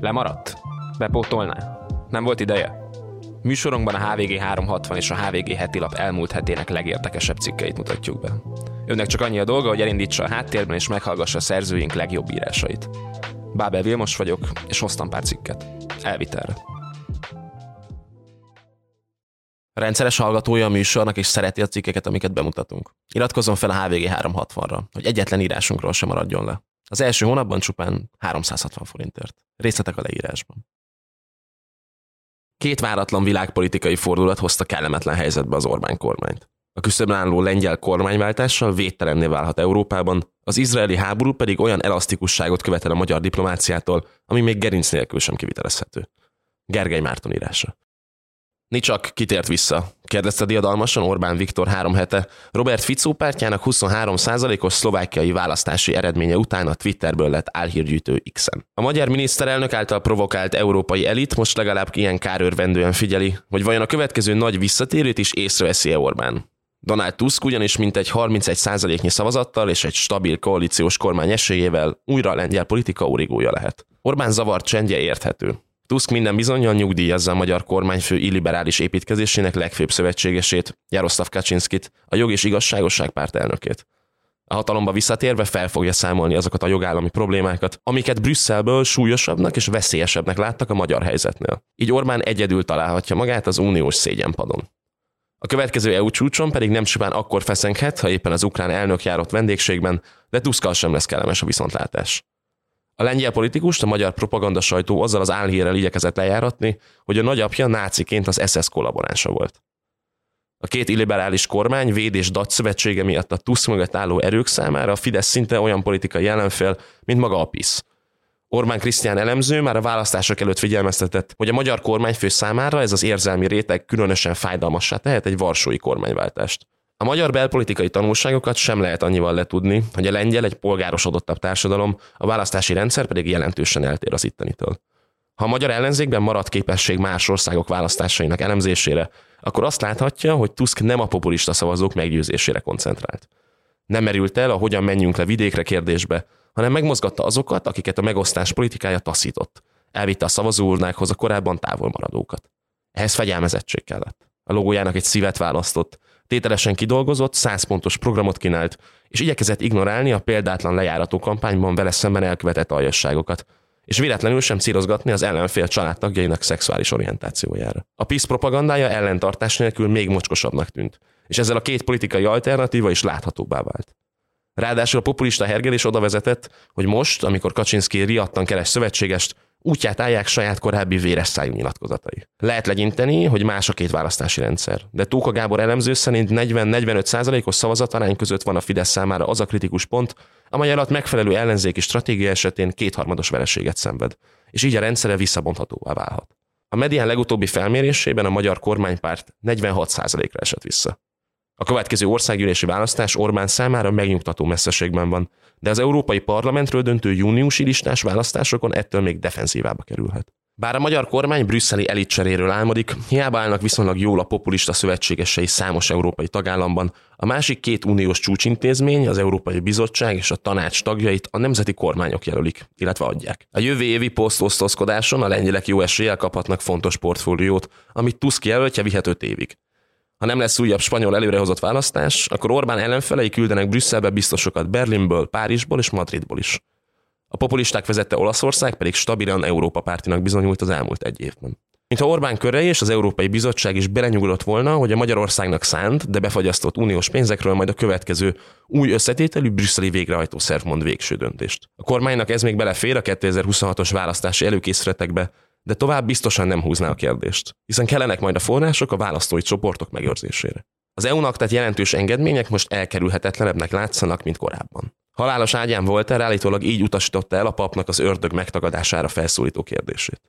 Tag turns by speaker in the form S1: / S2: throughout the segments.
S1: Lemaradt? Bepótolná? Nem volt ideje? Műsorunkban a HVG 360 és a HVG heti lap elmúlt hetének legérdekesebb cikkeit mutatjuk be. Önnek csak annyi a dolga, hogy elindítsa a háttérben és meghallgassa a szerzőink legjobb írásait. Bábel Vilmos vagyok, és hoztam pár cikket. Elvitelre. Rendszeres hallgatója a műsornak és szereti a cikkeket, amiket bemutatunk. Iratkozzon fel a HVG 360-ra, hogy egyetlen írásunkról sem maradjon le. Az első hónapban csupán 360 forintért. Részletek a leírásban. Két váratlan világpolitikai fordulat hozta kellemetlen helyzetbe az Orbán kormányt. A küszöbön álló lengyel kormányváltással védtelenné válhat Európában, az izraeli háború pedig olyan elasztikusságot követel a magyar diplomáciától, ami még gerinc nélkül sem kivitelezhető. Gergely Márton írása. Nicsak kitért vissza. Kérdezte diadalmasan Orbán Viktor három hete. Robert Ficó pártjának 23%-os szlovákiai választási eredménye után a Twitterből lett álhírgyűjtő X-en. A magyar miniszterelnök által provokált európai elit most legalább ilyen kárőrvendően figyeli, hogy vajon a következő nagy visszatérőt is észreveszi-e Orbán. Donald Tusk ugyanis mintegy 31%-nyi szavazattal és egy stabil koalíciós kormány esélyével újra a lengyel politika origója lehet. Orbán zavart csendje érthető. Tusk minden bizonyal nyugdíjazza a magyar kormányfő illiberális építkezésének legfőbb szövetségesét, Jaroszlav Kaczynskit, a jog és igazságosság párt elnökét. A hatalomba visszatérve fel fogja számolni azokat a jogállami problémákat, amiket Brüsszelből súlyosabbnak és veszélyesebbnek láttak a magyar helyzetnél. Így Orbán egyedül találhatja magát az uniós szégyenpadon. A következő EU csúcson pedig nem csupán akkor feszenghet, ha éppen az ukrán elnök járott vendégségben, de Tuskkal sem lesz kellemes a viszontlátás. A lengyel politikust a magyar propaganda sajtó azzal az álhírrel igyekezett lejáratni, hogy a nagyapja náciként az SS kollaboránsa volt. A két illiberális kormány véd és dac szövetsége miatt a TUSZ mögött álló erők számára a Fidesz szinte olyan politikai ellenfél, mint maga a PISZ. Orbán Krisztián elemző már a választások előtt figyelmeztetett, hogy a magyar kormányfő számára ez az érzelmi réteg különösen fájdalmassá tehet egy varsói kormányváltást. A magyar belpolitikai tanulságokat sem lehet annyival letudni, hogy a lengyel egy polgárosodottabb társadalom, a választási rendszer pedig jelentősen eltér az ittenitől. Ha a magyar ellenzékben marad képesség más országok választásainak elemzésére, akkor azt láthatja, hogy Tusk nem a populista szavazók meggyőzésére koncentrált. Nem merült el a hogyan menjünk le vidékre kérdésbe, hanem megmozgatta azokat, akiket a megosztás politikája taszított. Elvitte a szavazóurnákhoz a korábban távol maradókat. Ehhez fegyelmezettség kellett. A logójának egy szívet választott, tételesen kidolgozott, 100 pontos programot kínált, és igyekezett ignorálni a példátlan lejárató kampányban vele szemben elkövetett aljasságokat, és véletlenül sem célozgatni az ellenfél családtagjainak szexuális orientációjára. A PISZ propagandája ellentartás nélkül még mocskosabbnak tűnt, és ezzel a két politikai alternatíva is láthatóbbá vált. Ráadásul a populista hergelés oda vezetett, hogy most, amikor Kaczynszki riadtan keres szövetségest, útját állják saját korábbi véres szájú nyilatkozatai. Lehet legyinteni, hogy más a két választási rendszer, de Tóka Gábor elemző szerint 40-45 százalékos szavazatarány között van a Fidesz számára az a kritikus pont, amely alatt megfelelő ellenzéki stratégia esetén kétharmados vereséget szenved, és így a rendszere visszabonthatóvá válhat. A medián legutóbbi felmérésében a magyar kormánypárt 46 százalékra esett vissza. A következő országgyűlési választás Orbán számára megnyugtató messzeségben van, de az Európai Parlamentről döntő júniusi listás választásokon ettől még defenzívába kerülhet. Bár a magyar kormány brüsszeli elitcseréről álmodik, hiába állnak viszonylag jól a populista szövetségesei számos európai tagállamban, a másik két uniós csúcsintézmény, az Európai Bizottság és a tanács tagjait a nemzeti kormányok jelölik, illetve adják. A jövő évi posztosztozkodáson a lengyelek jó eséllyel kaphatnak fontos portfóliót, amit Tusk jelöltje vihet 5 évig. Ha nem lesz újabb spanyol előrehozott választás, akkor Orbán ellenfelei küldenek Brüsszelbe biztosokat Berlinből, Párizsból és Madridból is. A populisták vezette Olaszország pedig stabilan Európa pártinak bizonyult az elmúlt egy évben. Mintha Orbán körei és az Európai Bizottság is belenyugodott volna, hogy a Magyarországnak szánt, de befagyasztott uniós pénzekről majd a következő új összetételű brüsszeli végrehajtó szerv mond végső döntést. A kormánynak ez még belefér a 2026-os választási előkészületekbe, de tovább biztosan nem húzná a kérdést, hiszen kellenek majd a források a választói csoportok megőrzésére. Az EU-nak tett jelentős engedmények most elkerülhetetlenebbnek látszanak, mint korábban. Halálos ágyán volt erre állítólag így utasította el a papnak az ördög megtagadására felszólító kérdését.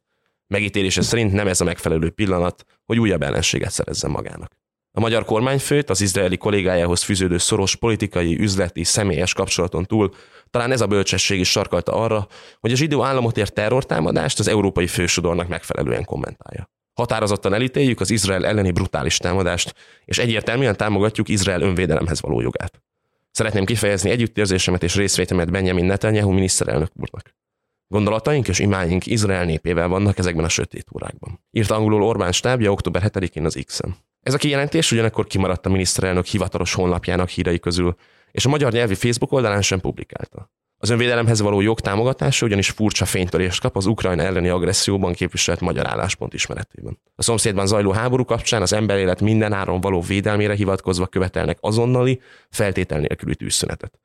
S1: Megítélése szerint nem ez a megfelelő pillanat, hogy újabb ellenséget szerezzen magának. A magyar kormányfőt az izraeli kollégájához fűződő szoros politikai, üzleti, személyes kapcsolaton túl talán ez a bölcsesség is sarkalta arra, hogy a zsidó államot ért terrortámadást az európai fősodornak megfelelően kommentálja. Határozottan elítéljük az Izrael elleni brutális támadást, és egyértelműen támogatjuk Izrael önvédelemhez való jogát. Szeretném kifejezni együttérzésemet és részvétemet Benjamin Netanyahu miniszterelnök úrnak. Gondolataink és imáink Izrael népével vannak ezekben a sötét órákban. Írt angolul Orbán stábja október 7-én az X-en. Ez a kijelentés ugyanakkor kimaradt a miniszterelnök hivatalos honlapjának hírei közül, és a magyar nyelvi Facebook oldalán sem publikálta. Az önvédelemhez való jog támogatása ugyanis furcsa fénytörést kap az Ukrajna elleni agresszióban képviselt magyar álláspont ismeretében. A szomszédban zajló háború kapcsán az emberélet minden áron való védelmére hivatkozva követelnek azonnali, feltétel nélküli tűzszünetet.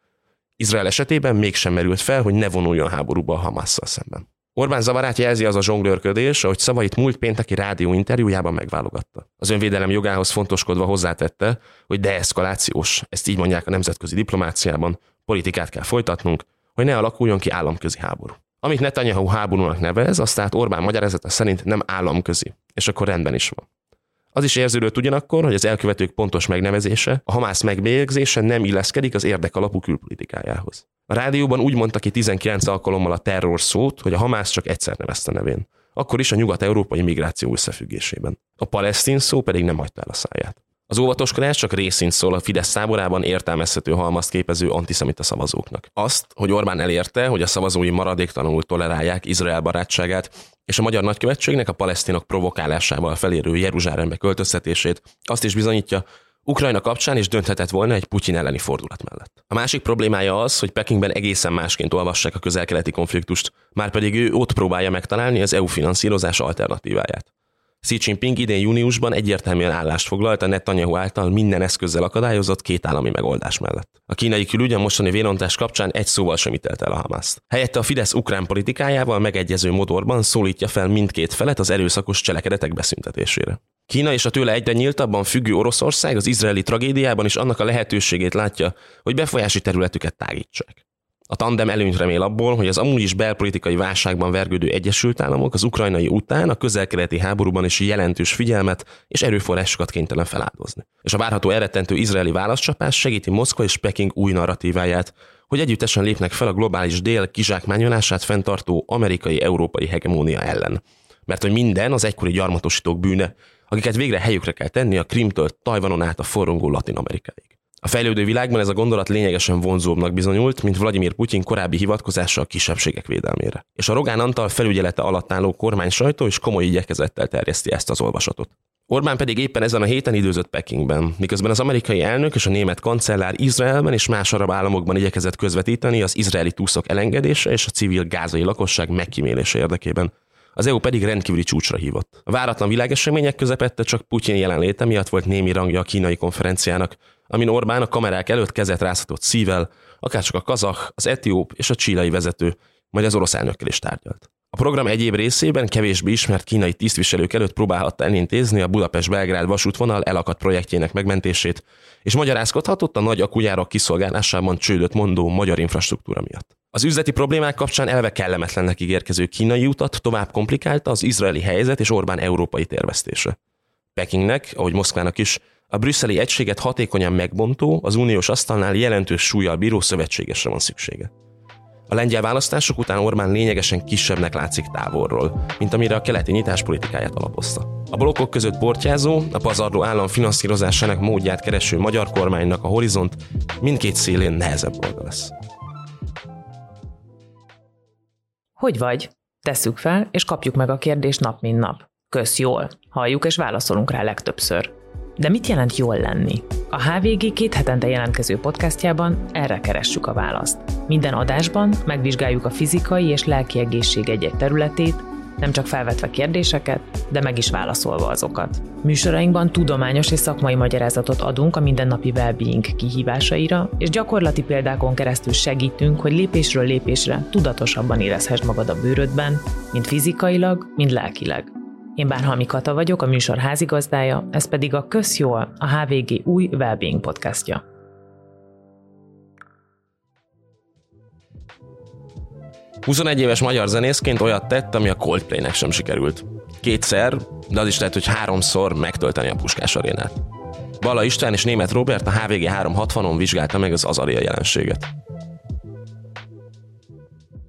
S1: Izrael esetében mégsem merült fel, hogy ne vonuljon háborúba a Hamasszal szemben. Orbán zavarát jelzi az a zsonglőrködés, ahogy szavait múlt pénteki rádió interjújában megválogatta. Az önvédelem jogához fontoskodva hozzátette, hogy deeszkalációs, ezt így mondják a nemzetközi diplomáciában, politikát kell folytatnunk, hogy ne alakuljon ki államközi háború. Amit Netanyahu háborúnak nevez, azt tehát Orbán magyarázata szerint nem államközi, és akkor rendben is van. Az is érződött ugyanakkor, hogy az elkövetők pontos megnevezése, a Hamász megbélyegzése nem illeszkedik az érdek alapú külpolitikájához. A rádióban úgy mondta ki 19 alkalommal a terror szót, hogy a Hamász csak egyszer nevezte nevén. Akkor is a nyugat-európai migráció összefüggésében. A palesztin szó pedig nem hagyta el a száját. Az óvatoskodás csak részint szól a Fidesz száborában értelmezhető halmazt képező antiszemita szavazóknak. Azt, hogy Orbán elérte, hogy a szavazói maradéktalanul tolerálják Izrael barátságát, és a magyar nagykövetségnek a palesztinok provokálásával felérő Jeruzsálembe költöztetését, azt is bizonyítja, Ukrajna kapcsán is dönthetett volna egy Putyin elleni fordulat mellett. A másik problémája az, hogy Pekingben egészen másként olvassák a közelkeleti konfliktust, már pedig ő ott próbálja megtalálni az EU finanszírozás alternatíváját. Xi Jinping idén júniusban egyértelműen állást foglalt a Netanyahu által minden eszközzel akadályozott két állami megoldás mellett. A kínai külügy a mostani vérontás kapcsán egy szóval sem ítelt el a Hamaszt. Helyette a Fidesz ukrán politikájával megegyező modorban szólítja fel mindkét felet az erőszakos cselekedetek beszüntetésére. Kína és a tőle egyre nyíltabban függő Oroszország az izraeli tragédiában is annak a lehetőségét látja, hogy befolyási területüket tágítsák. A tandem előnyt remél abból, hogy az amúgy is belpolitikai válságban vergődő Egyesült Államok az ukrajnai után a közelkeleti háborúban is jelentős figyelmet és erőforrásokat kénytelen feláldozni. És a várható eredtentő izraeli válaszcsapás segíti Moszkva és Peking új narratíváját, hogy együttesen lépnek fel a globális dél kizsákmányolását fenntartó amerikai-európai hegemónia ellen. Mert hogy minden az egykori gyarmatosítók bűne, akiket végre helyükre kell tenni a Krimtől Tajvanon át a forrongó Latin Amerikáig. A fejlődő világban ez a gondolat lényegesen vonzóbbnak bizonyult, mint Vladimir Putyin korábbi hivatkozása a kisebbségek védelmére. És a Rogán Antal felügyelete alatt álló kormány sajtó is komoly igyekezettel terjeszti ezt az olvasatot. Orbán pedig éppen ezen a héten időzött Pekingben, miközben az amerikai elnök és a német kancellár Izraelben és más arab államokban igyekezett közvetíteni az izraeli túszok elengedése és a civil gázai lakosság megkímélése érdekében. Az EU pedig rendkívüli csúcsra hívott. A váratlan világesemények közepette csak Putyin jelenléte miatt volt némi rangja a kínai konferenciának, amin Orbán a kamerák előtt kezet rázhatott szível, akárcsak a kazah, az etióp és a csílai vezető, majd az orosz elnökkel is tárgyalt. A program egyéb részében kevésbé ismert kínai tisztviselők előtt próbálhatta elintézni a Budapest-Belgrád vasútvonal elakadt projektjének megmentését, és magyarázkodhatott a nagy akujárak kiszolgálásában csődöt mondó magyar infrastruktúra miatt. Az üzleti problémák kapcsán elve kellemetlennek ígérkező kínai utat tovább komplikálta az izraeli helyzet és Orbán európai tervesztése. Pekingnek, ahogy Moszkvának is, a brüsszeli egységet hatékonyan megbontó, az uniós asztalnál jelentős súlyjal bíró szövetségesre van szüksége. A lengyel választások után Orbán lényegesen kisebbnek látszik távolról, mint amire a keleti nyitás politikáját alapozta. A blokkok között portyázó, a pazarló állam finanszírozásának módját kereső magyar kormánynak a horizont mindkét szélén nehezebb oldal lesz.
S2: Hogy vagy? Tesszük fel, és kapjuk meg a kérdést nap mint nap. Kösz jól. Halljuk és válaszolunk rá legtöbbször. De mit jelent jól lenni? A HVG két hetente jelentkező podcastjában erre keressük a választ. Minden adásban megvizsgáljuk a fizikai és lelki egészség egy-egy területét, nem csak felvetve kérdéseket, de meg is válaszolva azokat. Műsorainkban tudományos és szakmai magyarázatot adunk a mindennapi well-being kihívásaira, és gyakorlati példákon keresztül segítünk, hogy lépésről lépésre tudatosabban érezhess magad a bőrödben, mind fizikailag, mind lelkileg. Én Bárhalmi Kata vagyok, a műsor házigazdája, ez pedig a Közjól, a HVG új Wellbeing podcastja.
S1: Huszonegy éves magyar zenészként olyat tett, ami a Coldplay-nek sem sikerült. Kétszer, de az is lehet, hogy háromszor megtölteni a Puskás arénát. Bala István és Német Robert a HVG 360-on vizsgálta meg az Azaria jelenséget.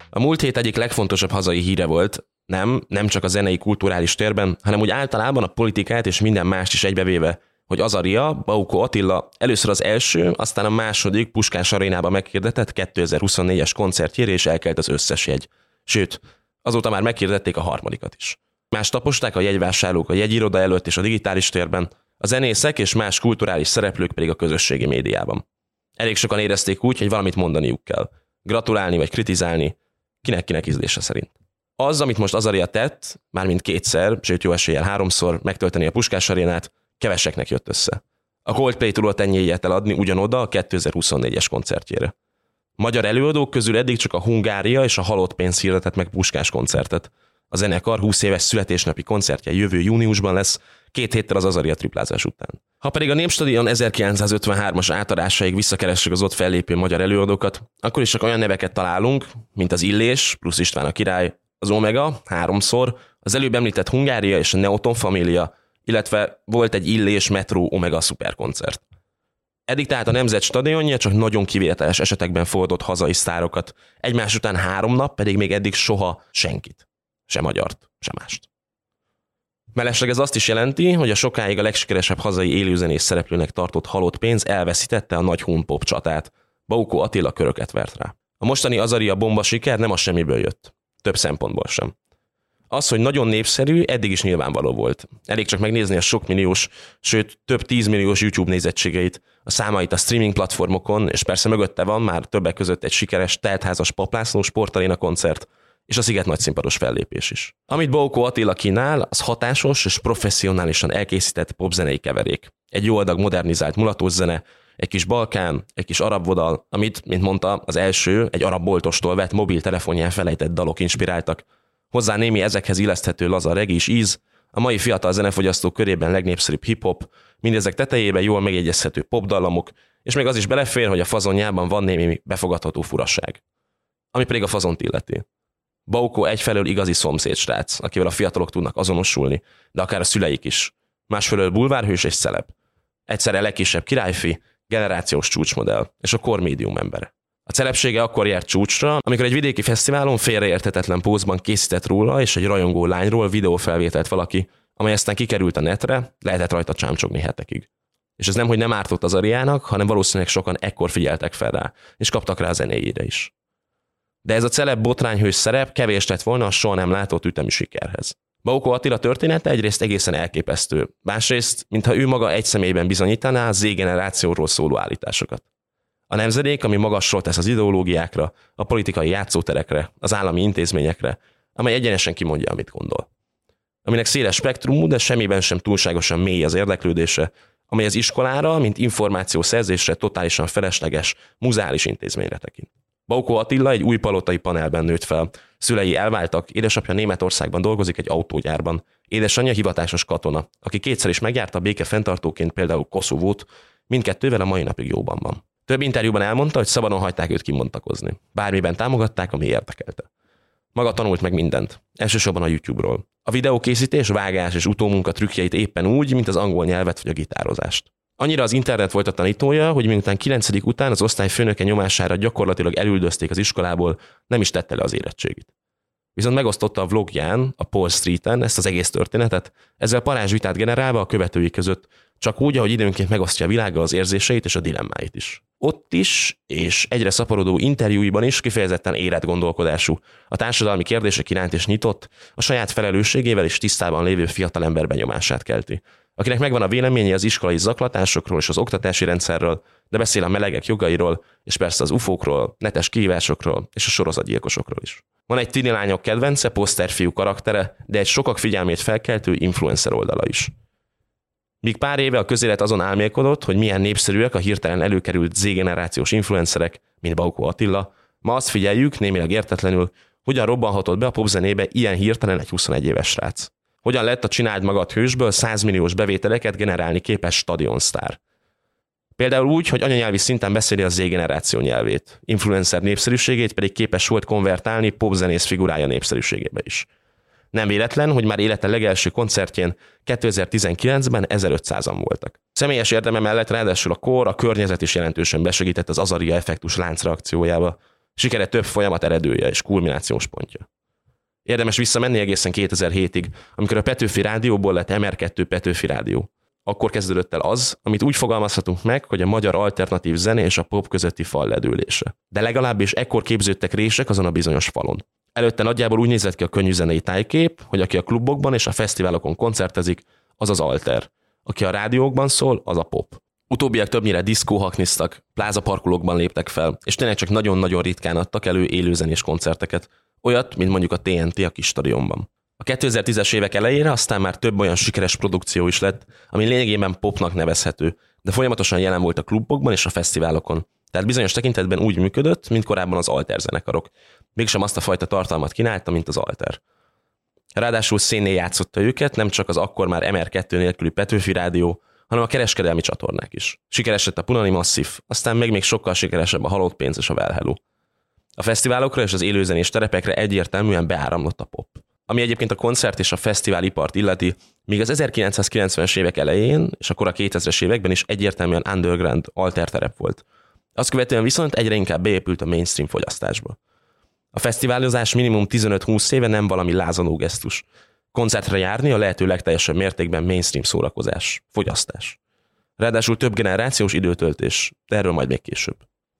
S1: A múlt hét egyik legfontosabb hazai híre volt, nem, nem csak a zenei kulturális térben, hanem úgy általában a politikát és minden mást is egybevéve, hogy Azaria, Bauko Attila először az első, aztán a második Puskás arénába meghirdetett 2024-es koncertjére és elkelt az összes jegy. Sőt, azóta már meghirdették a harmadikat is. Más taposták a jegyvásárlók a jegyiroda előtt és a digitális térben, a zenészek és más kulturális szereplők pedig a közösségi médiában. Elég sokan érezték úgy, hogy valamit mondaniuk kell. Gratulálni vagy kritizálni, kinek-kinek ízlése szerint. Az, amit most Azaria tett, mármint kétszer, sőt jó eséllyel háromszor megtölteni a Puskás arénát, keveseknek jött össze. A Coldplay tudott ennyi ilyet eladni ugyanoda a 2024-es koncertjére. Magyar előadók közül eddig csak a Hungária és a Halott pénz hirdetett meg Puskás koncertet. A zenekar 20 éves születésnapi koncertje jövő júniusban lesz, két héttel az Azaria triplázás után. Ha pedig a Népstadion 1953-as átadásaig visszakeressük az ott fellépő magyar előadókat, akkor is csak olyan neveket találunk, mint az Illés, plusz István a király, az Omega, háromszor, az előbb említett Hungária és a Neoton Família, illetve volt egy Illés Metro Omega szuperkoncert. Eddig tehát a Nemzet stadionja csak nagyon kivételes esetekben fordott hazai sztárokat, egymás után három nap pedig még eddig soha senkit. Se magyart, se mást. Mellesleg ez azt is jelenti, hogy a sokáig a legsikeresebb hazai élőzenés szereplőnek tartott halott pénz elveszítette a nagy hunpop csatát. Baukó Attila köröket vert rá. A mostani Azaria bomba siker nem a semmiből jött. Több szempontból sem. Az, hogy nagyon népszerű, eddig is nyilvánvaló volt. Elég csak megnézni a sok milliós, sőt több tízmilliós YouTube nézettségeit, a számait a streaming platformokon, és persze mögötte van már többek között egy sikeres teltházas paplászló sportaréna koncert, és a Sziget nagy színpados fellépés is. Amit Bóko Attila kínál, az hatásos és professzionálisan elkészített popzenei keverék. Egy jó adag modernizált mulatós zene, egy kis balkán, egy kis arab vodal, amit, mint mondta, az első egy arab boltostól vett mobiltelefonján felejtett dalok inspiráltak. Hozzá némi ezekhez illeszthető laza regis íz, a mai fiatal zenefogyasztók körében legnépszerűbb hip-hop, mindezek tetejében jól megjegyezhető popdallamok, és még az is belefér, hogy a fazonjában van némi befogadható furaság. Ami pedig a fazont illeti. Bauko egyfelől igazi szomszédsrác, akivel a fiatalok tudnak azonosulni, de akár a szüleik is. Másfelől bulvárhős és szelep. Egyszerre legkisebb királyfi, generációs csúcsmodell és a kormédium embere. A celebsége akkor járt csúcsra, amikor egy vidéki fesztiválon félreértetetlen pózban készített róla és egy rajongó lányról videófelvételt valaki, amely aztán kikerült a netre, lehetett rajta csámcsogni hetekig. És ez nem, hogy nem ártott az Ariának, hanem valószínűleg sokan ekkor figyeltek fel rá, és kaptak rá a zenéjére is de ez a celeb botrányhős szerep kevés lett volna a soha nem látott ütemű sikerhez. Baukó Attila története egyrészt egészen elképesztő, másrészt, mintha ő maga egy személyben bizonyítaná a Z-generációról szóló állításokat. A nemzedék, ami magasról tesz az ideológiákra, a politikai játszóterekre, az állami intézményekre, amely egyenesen kimondja, amit gondol. Aminek széles spektrumú, de semmiben sem túlságosan mély az érdeklődése, amely az iskolára, mint információszerzésre totálisan felesleges, muzális intézményre tekint. Baukó Attila egy új palotai panelben nőtt fel. Szülei elváltak, édesapja Németországban dolgozik egy autógyárban. Édesanyja hivatásos katona, aki kétszer is megjárta béke fenntartóként például Koszovót, mindkettővel a mai napig jóban van. Több interjúban elmondta, hogy szabadon hagyták őt kimontakozni. Bármiben támogatták, ami érdekelte. Maga tanult meg mindent, elsősorban a YouTube-ról. A videókészítés, vágás és utómunka trükkjeit éppen úgy, mint az angol nyelvet vagy a gitározást. Annyira az internet volt a tanítója, hogy miután 9. után az osztály főnöke nyomására gyakorlatilag elüldözték az iskolából, nem is tette le az érettségit. Viszont megosztotta a vlogján, a Paul Streeten ezt az egész történetet, ezzel parázsvitát generálva a követői között, csak úgy, ahogy időnként megosztja a világgal az érzéseit és a dilemmáit is. Ott is, és egyre szaporodó interjúiban is kifejezetten érett gondolkodású, a társadalmi kérdések iránt is nyitott, a saját felelősségével és tisztában lévő fiatalember benyomását kelti akinek megvan a véleménye az iskolai zaklatásokról és az oktatási rendszerről, de beszél a melegek jogairól, és persze az ufókról, netes kihívásokról és a sorozatgyilkosokról is. Van egy tini lányok kedvence, poszterfiú karaktere, de egy sokak figyelmét felkeltő influencer oldala is. Míg pár éve a közélet azon álmélkodott, hogy milyen népszerűek a hirtelen előkerült Z-generációs influencerek, mint Baukó Attila, ma azt figyeljük, némileg értetlenül, hogyan robbanhatott be a popzenébe ilyen hirtelen egy 21 éves srác hogyan lett a csináld magad hősből 100 milliós bevételeket generálni képes stadionsztár. Például úgy, hogy anyanyelvi szinten beszéli az Z-generáció nyelvét, influencer népszerűségét pedig képes volt konvertálni popzenész figurája népszerűségébe is. Nem véletlen, hogy már élete legelső koncertjén 2019-ben 1500-an voltak. Személyes érdeme mellett ráadásul a kor, a környezet is jelentősen besegített az Azaria effektus láncreakciójába. Sikere több folyamat eredője és kulminációs pontja. Érdemes visszamenni egészen 2007-ig, amikor a Petőfi Rádióból lett MR2 Petőfi Rádió. Akkor kezdődött el az, amit úgy fogalmazhatunk meg, hogy a magyar alternatív zene és a pop közötti fal ledőlése. De legalábbis ekkor képződtek rések azon a bizonyos falon. Előtte nagyjából úgy nézett ki a könnyű zenei tájkép, hogy aki a klubokban és a fesztiválokon koncertezik, az az alter. Aki a rádiókban szól, az a pop. Utóbbiak többnyire diszkóhaknisztak, plázaparkolókban léptek fel, és tényleg csak nagyon-nagyon ritkán adtak elő élőzenés koncerteket. Olyat, mint mondjuk a TNT a kis stadionban. A 2010-es évek elejére aztán már több olyan sikeres produkció is lett, ami lényegében popnak nevezhető, de folyamatosan jelen volt a klubokban és a fesztiválokon. Tehát bizonyos tekintetben úgy működött, mint korábban az alter zenekarok. Mégsem azt a fajta tartalmat kínálta, mint az alter. Ráadásul szénnél játszotta őket, nem csak az akkor már MR2 nélküli Petőfi rádió, hanem a kereskedelmi csatornák is. Sikeres lett a Punani Massive, aztán még még sokkal sikeresebb a Halott Pénz és a Well Hello. A fesztiválokra és az élőzenés terepekre egyértelműen beáramlott a pop. Ami egyébként a koncert és a fesztivál ipart illeti, míg az 1990-es évek elején és akkor a 2000-es években is egyértelműen underground alter terep volt. Azt követően viszont egyre inkább beépült a mainstream fogyasztásba. A fesztiválozás minimum 15-20 éve nem valami lázanó gesztus. Koncertre járni a lehető legteljesebb mértékben mainstream szórakozás, fogyasztás. Ráadásul több generációs időtöltés, de erről majd még később.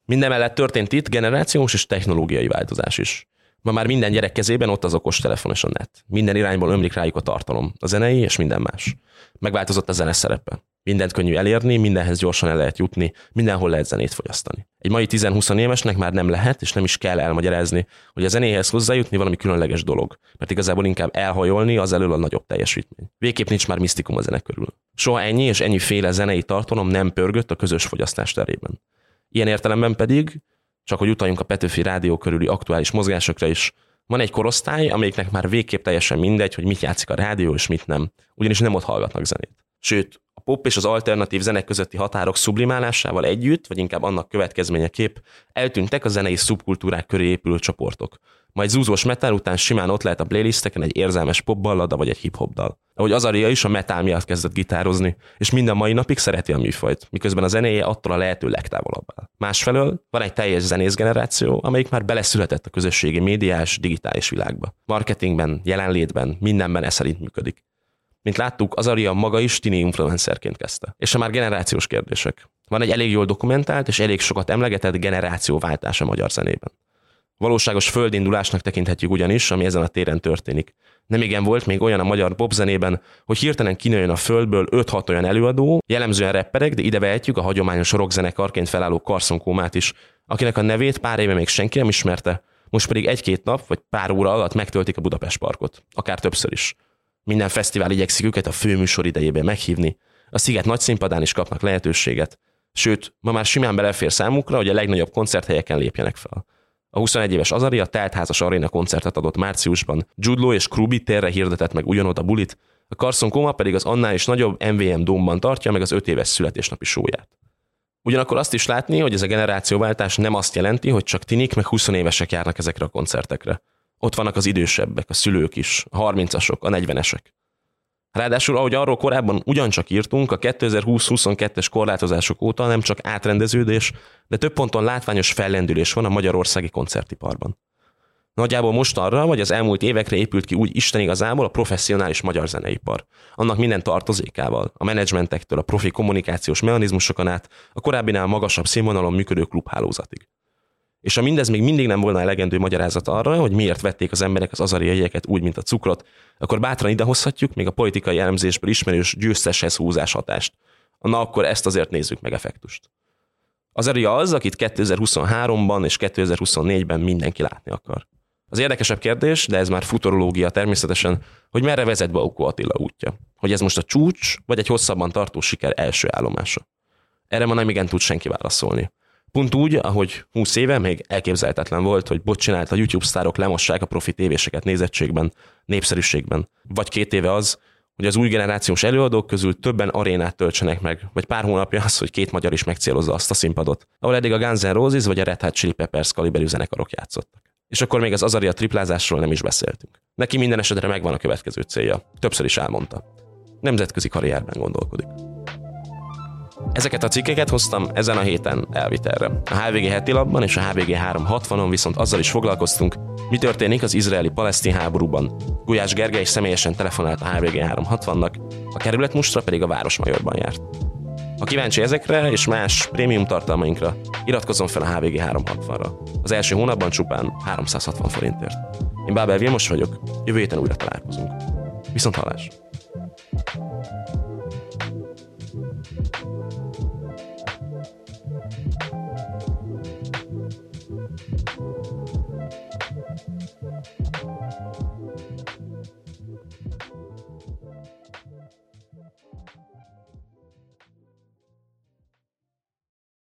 S1: Mindemellett történt itt generációs és technológiai változás is. Ma már minden gyerek kezében ott az okos telefon és a net. Minden irányból ömlik rájuk a tartalom, a zenei és minden más. Megváltozott a zene szerepe. Mindent könnyű elérni, mindenhez gyorsan el lehet jutni, mindenhol lehet zenét fogyasztani. Egy mai 10-20 évesnek már nem lehet, és nem is kell elmagyarázni, hogy a zenéhez hozzájutni valami különleges dolog, mert igazából inkább elhajolni az elől a nagyobb teljesítmény. Végképp nincs már misztikum a zene körül. Soha ennyi és ennyi féle zenei tartalom nem pörgött a közös fogyasztás terében. Ilyen értelemben pedig, csak hogy utaljunk a Petőfi rádió körüli aktuális mozgásokra is, van egy korosztály, amelyiknek már végképp teljesen mindegy, hogy mit játszik a rádió és mit nem, ugyanis nem ott hallgatnak zenét. Sőt, pop és az alternatív zenek közötti határok sublimálásával együtt, vagy inkább annak következményeképp eltűntek a zenei szubkultúrák köré épülő csoportok. Majd zúzós metal után simán ott lehet a playlisteken egy érzelmes popballada vagy egy hip-hop dal. Ahogy Azaria is a metal miatt kezdett gitározni, és minden mai napig szereti a műfajt, miközben a zenéje attól a lehető legtávolabb áll. Másfelől van egy teljes zenész generáció, amelyik már beleszületett a közösségi médiás, digitális világba. Marketingben, jelenlétben, mindenben ez szerint működik. Mint láttuk, Azaria maga is tini influencerként kezdte. És a már generációs kérdések. Van egy elég jól dokumentált és elég sokat emlegetett generációváltás a magyar zenében. Valóságos földindulásnak tekinthetjük ugyanis, ami ezen a téren történik. Nem igen volt még olyan a magyar popzenében, hogy hirtelen kinőjön a földből 5-6 olyan előadó, jellemzően rapperek, de ide vehetjük a hagyományos rockzenekarként felálló Karszon is, akinek a nevét pár éve még senki nem ismerte, most pedig egy-két nap vagy pár óra alatt megtöltik a Budapest parkot, akár többször is. Minden fesztivál igyekszik őket a főműsor idejében meghívni, a sziget nagy színpadán is kapnak lehetőséget, sőt, ma már simán belefér számukra, hogy a legnagyobb koncerthelyeken lépjenek fel. A 21 éves Azaria teltházas aréna koncertet adott márciusban, Judlo és Krubi térre hirdetett meg ugyanoda bulit, a Carson Koma pedig az annál is nagyobb MVM Dómban tartja meg az 5 éves születésnapi sóját. Ugyanakkor azt is látni, hogy ez a generációváltás nem azt jelenti, hogy csak tinik meg 20 évesek járnak ezekre a koncertekre. Ott vannak az idősebbek, a szülők is, a 30-asok, a 40-esek. Ráadásul, ahogy arról korábban ugyancsak írtunk, a 2020-22-es korlátozások óta nem csak átrendeződés, de több ponton látványos fellendülés van a magyarországi koncertiparban. Nagyjából most arra, vagy az elmúlt évekre épült ki úgy Isten igazából a professzionális magyar zeneipar. Annak minden tartozékával, a menedzsmentektől a profi kommunikációs mechanizmusokon át, a korábbinál magasabb színvonalon működő klubhálózatig. És ha mindez még mindig nem volna elegendő magyarázat arra, hogy miért vették az emberek az azari jegyeket úgy, mint a cukrot, akkor bátran idehozhatjuk még a politikai elemzésből ismerős győzteshez húzás hatást. Na akkor ezt azért nézzük meg effektust. Az erője az, akit 2023-ban és 2024-ben mindenki látni akar. Az érdekesebb kérdés, de ez már futurológia természetesen, hogy merre vezet Baukó Attila útja. Hogy ez most a csúcs, vagy egy hosszabban tartó siker első állomása. Erre ma nem igen tud senki válaszolni. Pont úgy, ahogy 20 éve még elképzelhetetlen volt, hogy bot csinált a YouTube sztárok lemossák a profi tévéseket nézettségben, népszerűségben. Vagy két éve az, hogy az új generációs előadók közül többen arénát töltsenek meg, vagy pár hónapja az, hogy két magyar is megcélozza azt a színpadot, ahol eddig a Guns N' Roses vagy a Red Hot Chili Peppers kaliberű zenekarok játszottak. És akkor még az Azaria triplázásról nem is beszéltünk. Neki minden esetre megvan a következő célja. Többször is elmondta. Nemzetközi karrierben gondolkodik. Ezeket a cikkeket hoztam ezen a héten elvitelre. A HVG heti labban és a HVG 360-on viszont azzal is foglalkoztunk, mi történik az izraeli-palesztin háborúban. Gulyás Gergely személyesen telefonált a HVG 360-nak, a kerületmustra pedig a Városmajorban járt. Ha kíváncsi ezekre és más prémium tartalmainkra, iratkozzon fel a HVG 360-ra. Az első hónapban csupán 360 forintért. Én Bábel Vilmos vagyok, jövő héten újra találkozunk. Viszont hallás!